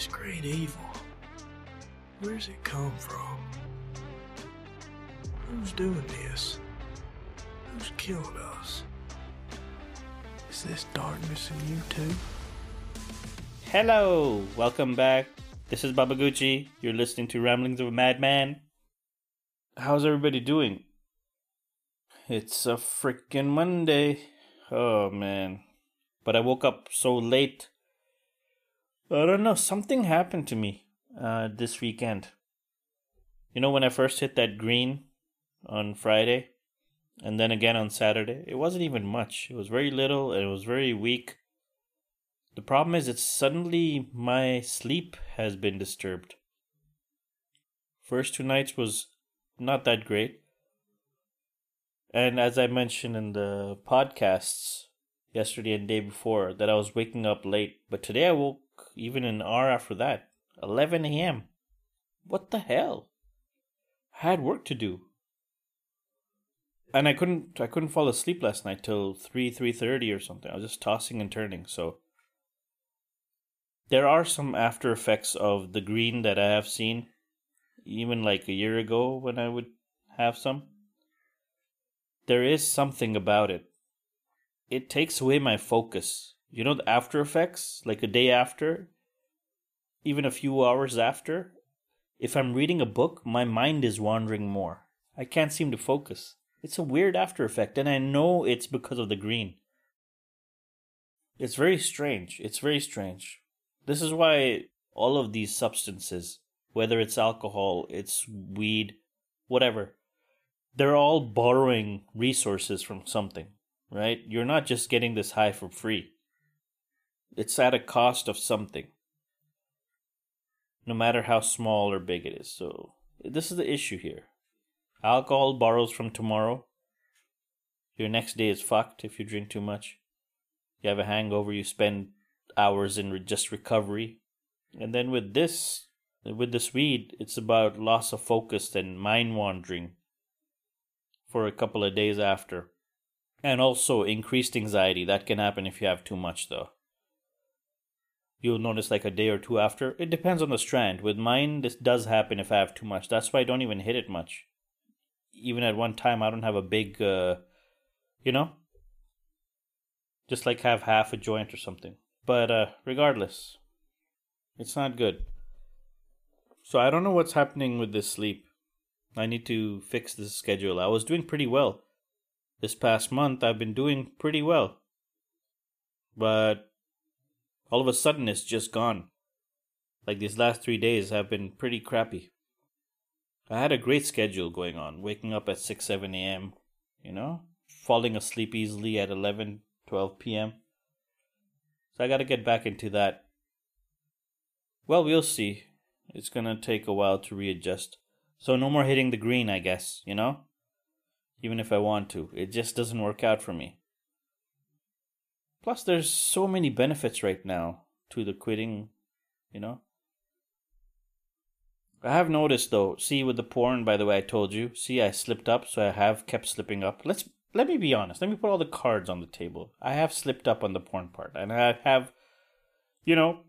This great evil. Where's it come from? Who's doing this? Who's killing us? Is this darkness in you too? Hello, welcome back. This is Babaguchi. You're listening to Ramblings of a Madman. How's everybody doing? It's a freaking Monday. Oh man. But I woke up so late. I don't know, something happened to me uh, this weekend. You know, when I first hit that green on Friday and then again on Saturday, it wasn't even much. It was very little and it was very weak. The problem is, it's suddenly my sleep has been disturbed. First two nights was not that great. And as I mentioned in the podcasts yesterday and day before, that I was waking up late. But today I woke even an hour after that, 11 a.m. What the hell? I had work to do. And I couldn't I couldn't fall asleep last night till 3 3:30 or something. I was just tossing and turning, so there are some after effects of the green that I have seen even like a year ago when I would have some. There is something about it. It takes away my focus. You know, the after effects, like a day after, even a few hours after, if I'm reading a book, my mind is wandering more. I can't seem to focus. It's a weird after effect, and I know it's because of the green. It's very strange. It's very strange. This is why all of these substances, whether it's alcohol, it's weed, whatever, they're all borrowing resources from something, right? You're not just getting this high for free. It's at a cost of something, no matter how small or big it is. So, this is the issue here. Alcohol borrows from tomorrow. Your next day is fucked if you drink too much. You have a hangover, you spend hours in just recovery. And then with this, with this weed, it's about loss of focus and mind wandering for a couple of days after. And also increased anxiety. That can happen if you have too much, though. You'll notice like a day or two after. It depends on the strand. With mine, this does happen if I have too much. That's why I don't even hit it much. Even at one time, I don't have a big, uh, you know, just like have half a joint or something. But uh, regardless, it's not good. So I don't know what's happening with this sleep. I need to fix this schedule. I was doing pretty well. This past month, I've been doing pretty well. But all of a sudden, it's just gone. Like these last three days have been pretty crappy. I had a great schedule going on, waking up at 6, 7 a.m., you know, falling asleep easily at 11, 12 p.m. So I got to get back into that. Well, we'll see. It's to take a while to readjust. So no more hitting the green, I guess, you know? Even if I want to. It just doesn't work out for me. Plus, there's so many benefits right now to the quitting, you know? I have noticed though, see with the porn, by the way, I told you, see, I slipped up, so I have kept slipping up. Let's let me be honest. Let me put all the cards on the table. I have slipped up on the porn part, and I have, you know,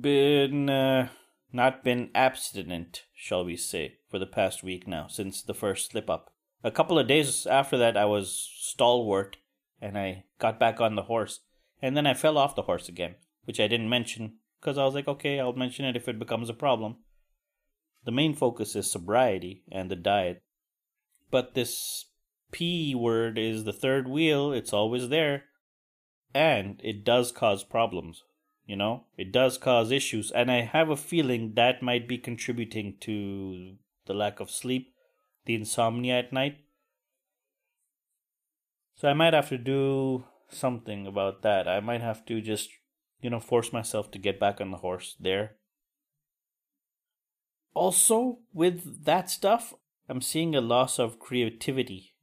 been uh, not been abstinent, shall we say, for the past week now since the first slip up. A couple of days after that, I was stalwart, and I got back on the horse, and then I fell off the horse again, which I didn't mention because I was like, okay, I'll mention it if it becomes a problem. The main focus is sobriety and the diet. But this P word is the third wheel, it's always there. And it does cause problems, you know? It does cause issues. And I have a feeling that might be contributing to the lack of sleep, the insomnia at night. So I might have to do something about that. I might have to just, you know, force myself to get back on the horse there. Also with that stuff i'm seeing a loss of creativity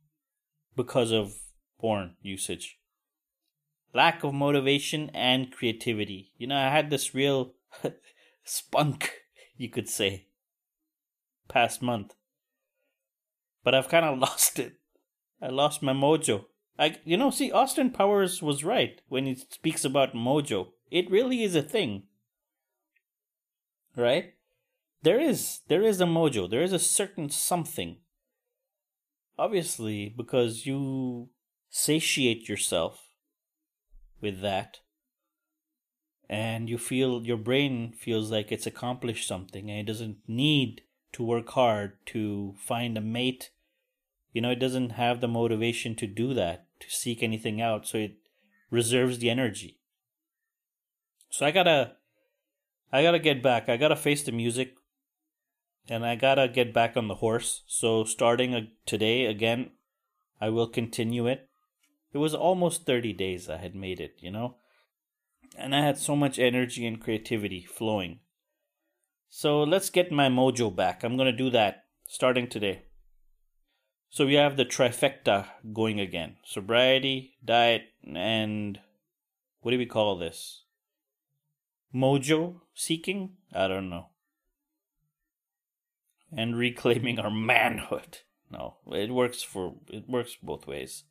because of porn usage. Lack of motivation and creativity. You know i had this real spunk you could say past month. But i've kind of lost it. I lost my mojo you know see austin powers was right when he speaks about mojo it really is a thing right? There is there is a mojo. There is a certain something. Obviously, because you satiate yourself with that and you feel your brain feels like it's accomplished something and it doesn't need to work hard to find a mate you know it doesn't have the motivation to do that to seek anything out so it reserves the energy so i gotta i gotta get back i gotta face the music and i gotta get back on the horse so starting uh, today again i will continue it it was almost 30 days i had made it you know and I had so much energy and creativity flowing. So let's get my mojo back. I'm to do that starting today. So we have the trifecta going again sobriety, diet, and what do we call this? Mojo seeking? I don't know. And reclaiming our manhood. No, it works for it works both ways.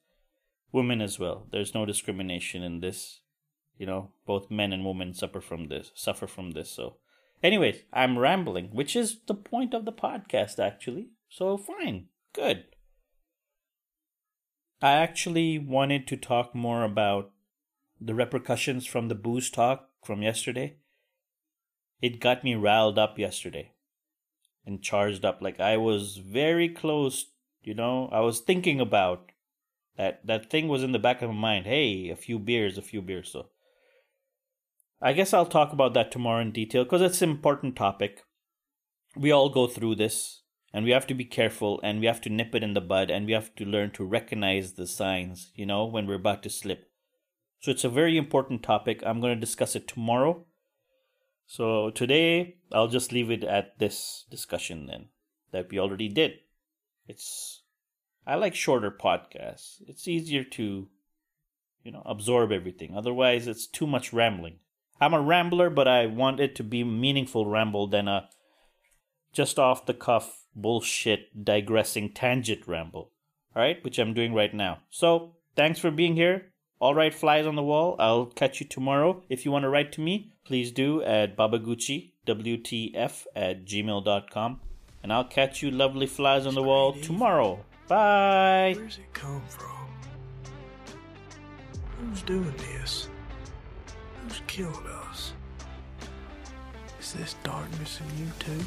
Women as well. There's no discrimination in this you know both men and women suffer from this suffer from this so anyways i'm rambling which is the point of the podcast actually so fine good i actually wanted to talk more about the repercussions from the booze talk from yesterday. It got me riled up yesterday and charged up. Like i was very close you know i was thinking about that that thing was in the back of my mind. Hey a few beers a few beers. So I guess I'll talk about that tomorrow in detail because it's an important topic. We all go through this and we have to be careful and we have to nip it in the bud and we have to learn to recognize the signs, you know, when we're about to slip. So it's a very important topic. I'm going to discuss it tomorrow. So today, I'll just leave it at this discussion then that we already did. It's I like shorter podcasts. It's easier to you know absorb everything. Otherwise, it's too much rambling. I'm a rambler, but I want it to be meaningful ramble than a just off the cuff bullshit digressing tangent ramble. All right, which I'm doing right now. So thanks for being here. All right, flies on the wall. I'll catch you tomorrow. If you want to write to me, please do at babaguchi, WTF at gmail.com. And I'll catch you lovely flies on the wall tomorrow. Bye. Where's it come from? Who's doing this? Who's killed us? Is this darkness in you too?